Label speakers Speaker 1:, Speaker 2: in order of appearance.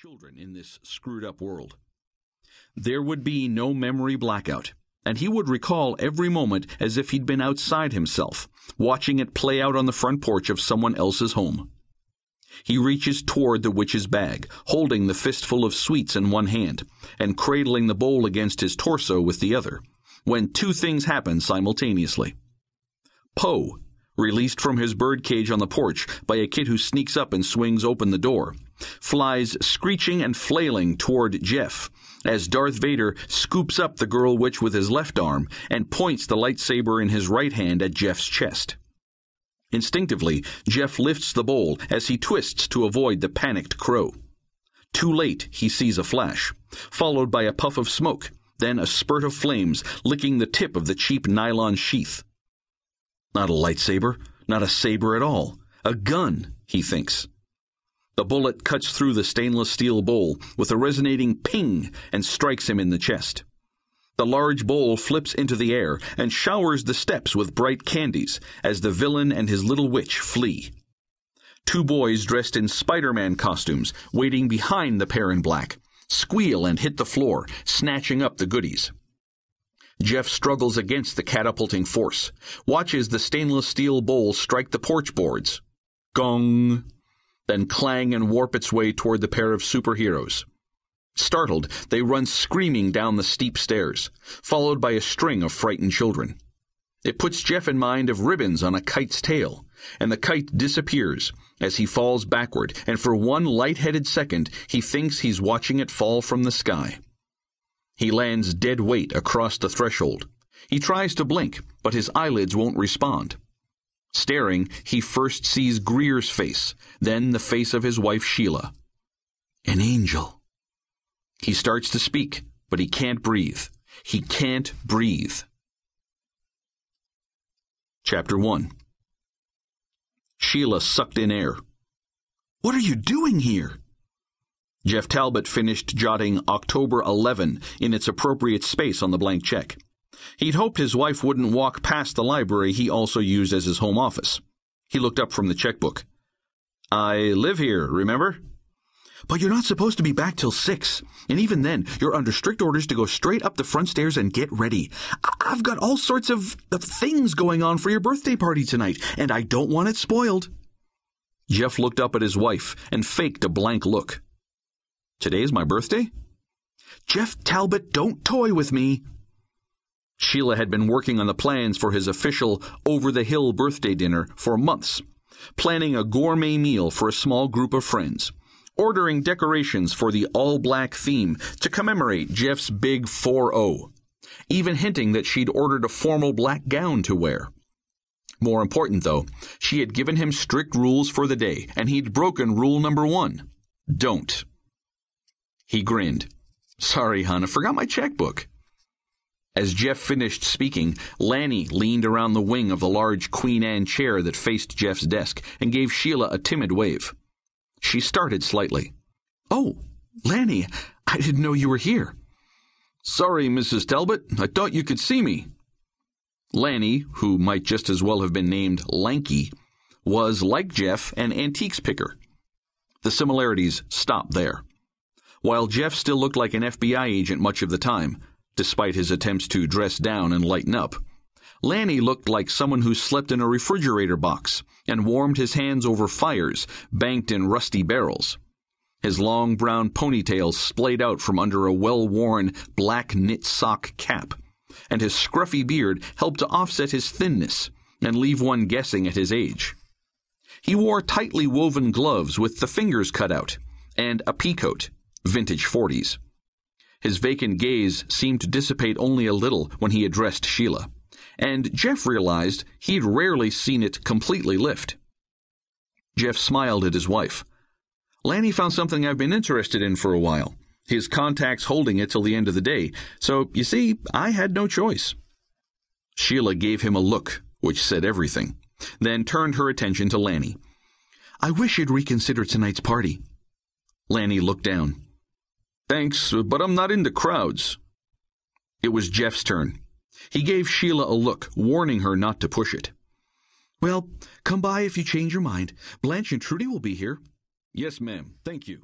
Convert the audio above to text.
Speaker 1: children in this screwed up world. There would be no memory blackout, and he would recall every moment as if he'd been outside himself, watching it play out on the front porch of someone else's home. He reaches toward the witch's bag, holding the fistful of sweets in one hand and cradling the bowl against his torso with the other, when two things happen simultaneously. Poe, released from his birdcage on the porch by a kid who sneaks up and swings open the door, flies screeching and flailing toward Jeff as Darth Vader scoops up the girl witch with his left arm and points the lightsaber in his right hand at Jeff's chest. Instinctively, Jeff lifts the bowl as he twists to avoid the panicked crow. Too late, he sees a flash, followed by a puff of smoke, then a spurt of flames licking the tip of the cheap nylon sheath. Not a lightsaber, not a saber at all. A gun, he thinks. The bullet cuts through the stainless steel bowl with a resonating ping and strikes him in the chest. The large bowl flips into the air and showers the steps with bright candies as the villain and his little witch flee. Two boys dressed in Spider Man costumes, waiting behind the pair in black, squeal and hit the floor, snatching up the goodies. Jeff struggles against the catapulting force, watches the stainless steel bowl strike the porch boards. Gong! Then clang and warp its way toward the pair of superheroes. Startled, they run screaming down the steep stairs, followed by a string of frightened children. It puts Jeff in mind of ribbons on a kite's tail, and the kite disappears as he falls backward, and for one light-headed second he thinks he's watching it fall from the sky. He lands dead weight across the threshold. He tries to blink, but his eyelids won't respond. Staring, he first sees Greer's face, then the face of his wife Sheila. An angel. He starts to speak, but he can't breathe. He can't breathe. Chapter 1 Sheila sucked in air. What are you doing here? Jeff Talbot finished jotting October 11 in its appropriate space on the blank check. He'd hoped his wife wouldn't walk past the library he also used as his home office. He looked up from the checkbook. I live here, remember? But you're not supposed to be back till six. And even then, you're under strict orders to go straight up the front stairs and get ready. I- have got all sorts of, of things going on for your birthday party tonight, and I don't want it spoiled. Jeff looked up at his wife and faked a blank look. Today's my birthday? Jeff Talbot, don't toy with me. Sheila had been working on the plans for his official over the hill birthday dinner for months, planning a gourmet meal for a small group of friends ordering decorations for the all black theme to commemorate Jeff's big 4 0, even hinting that she'd ordered a formal black gown to wear. More important, though, she had given him strict rules for the day, and he'd broken rule number one don't. He grinned. Sorry, hon, I forgot my checkbook. As Jeff finished speaking, Lanny leaned around the wing of the large Queen Anne chair that faced Jeff's desk and gave Sheila a timid wave. She started slightly. Oh, Lanny, I didn't know you were here. Sorry, Mrs. Talbot. I thought you could see me. Lanny, who might just as well have been named Lanky, was, like Jeff, an antiques picker. The similarities stop there. While Jeff still looked like an FBI agent much of the time, despite his attempts to dress down and lighten up, Lanny looked like someone who slept in a refrigerator box and warmed his hands over fires banked in rusty barrels. His long brown ponytail splayed out from under a well worn black knit sock cap, and his scruffy beard helped to offset his thinness and leave one guessing at his age. He wore tightly woven gloves with the fingers cut out, and a peacoat, vintage 40s. His vacant gaze seemed to dissipate only a little when he addressed Sheila and Jeff realized he'd rarely seen it completely lift. Jeff smiled at his wife. Lanny found something I've been interested in for a while. His contact's holding it till the end of the day, so you see, I had no choice. Sheila gave him a look, which said everything, then turned her attention to Lanny. I wish you'd reconsider tonight's party. Lanny looked down. Thanks, but I'm not into crowds. It was Jeff's turn. He gave Sheila a look, warning her not to push it. Well, come by if you change your mind. Blanche and Trudy will be here. Yes, ma'am. Thank you.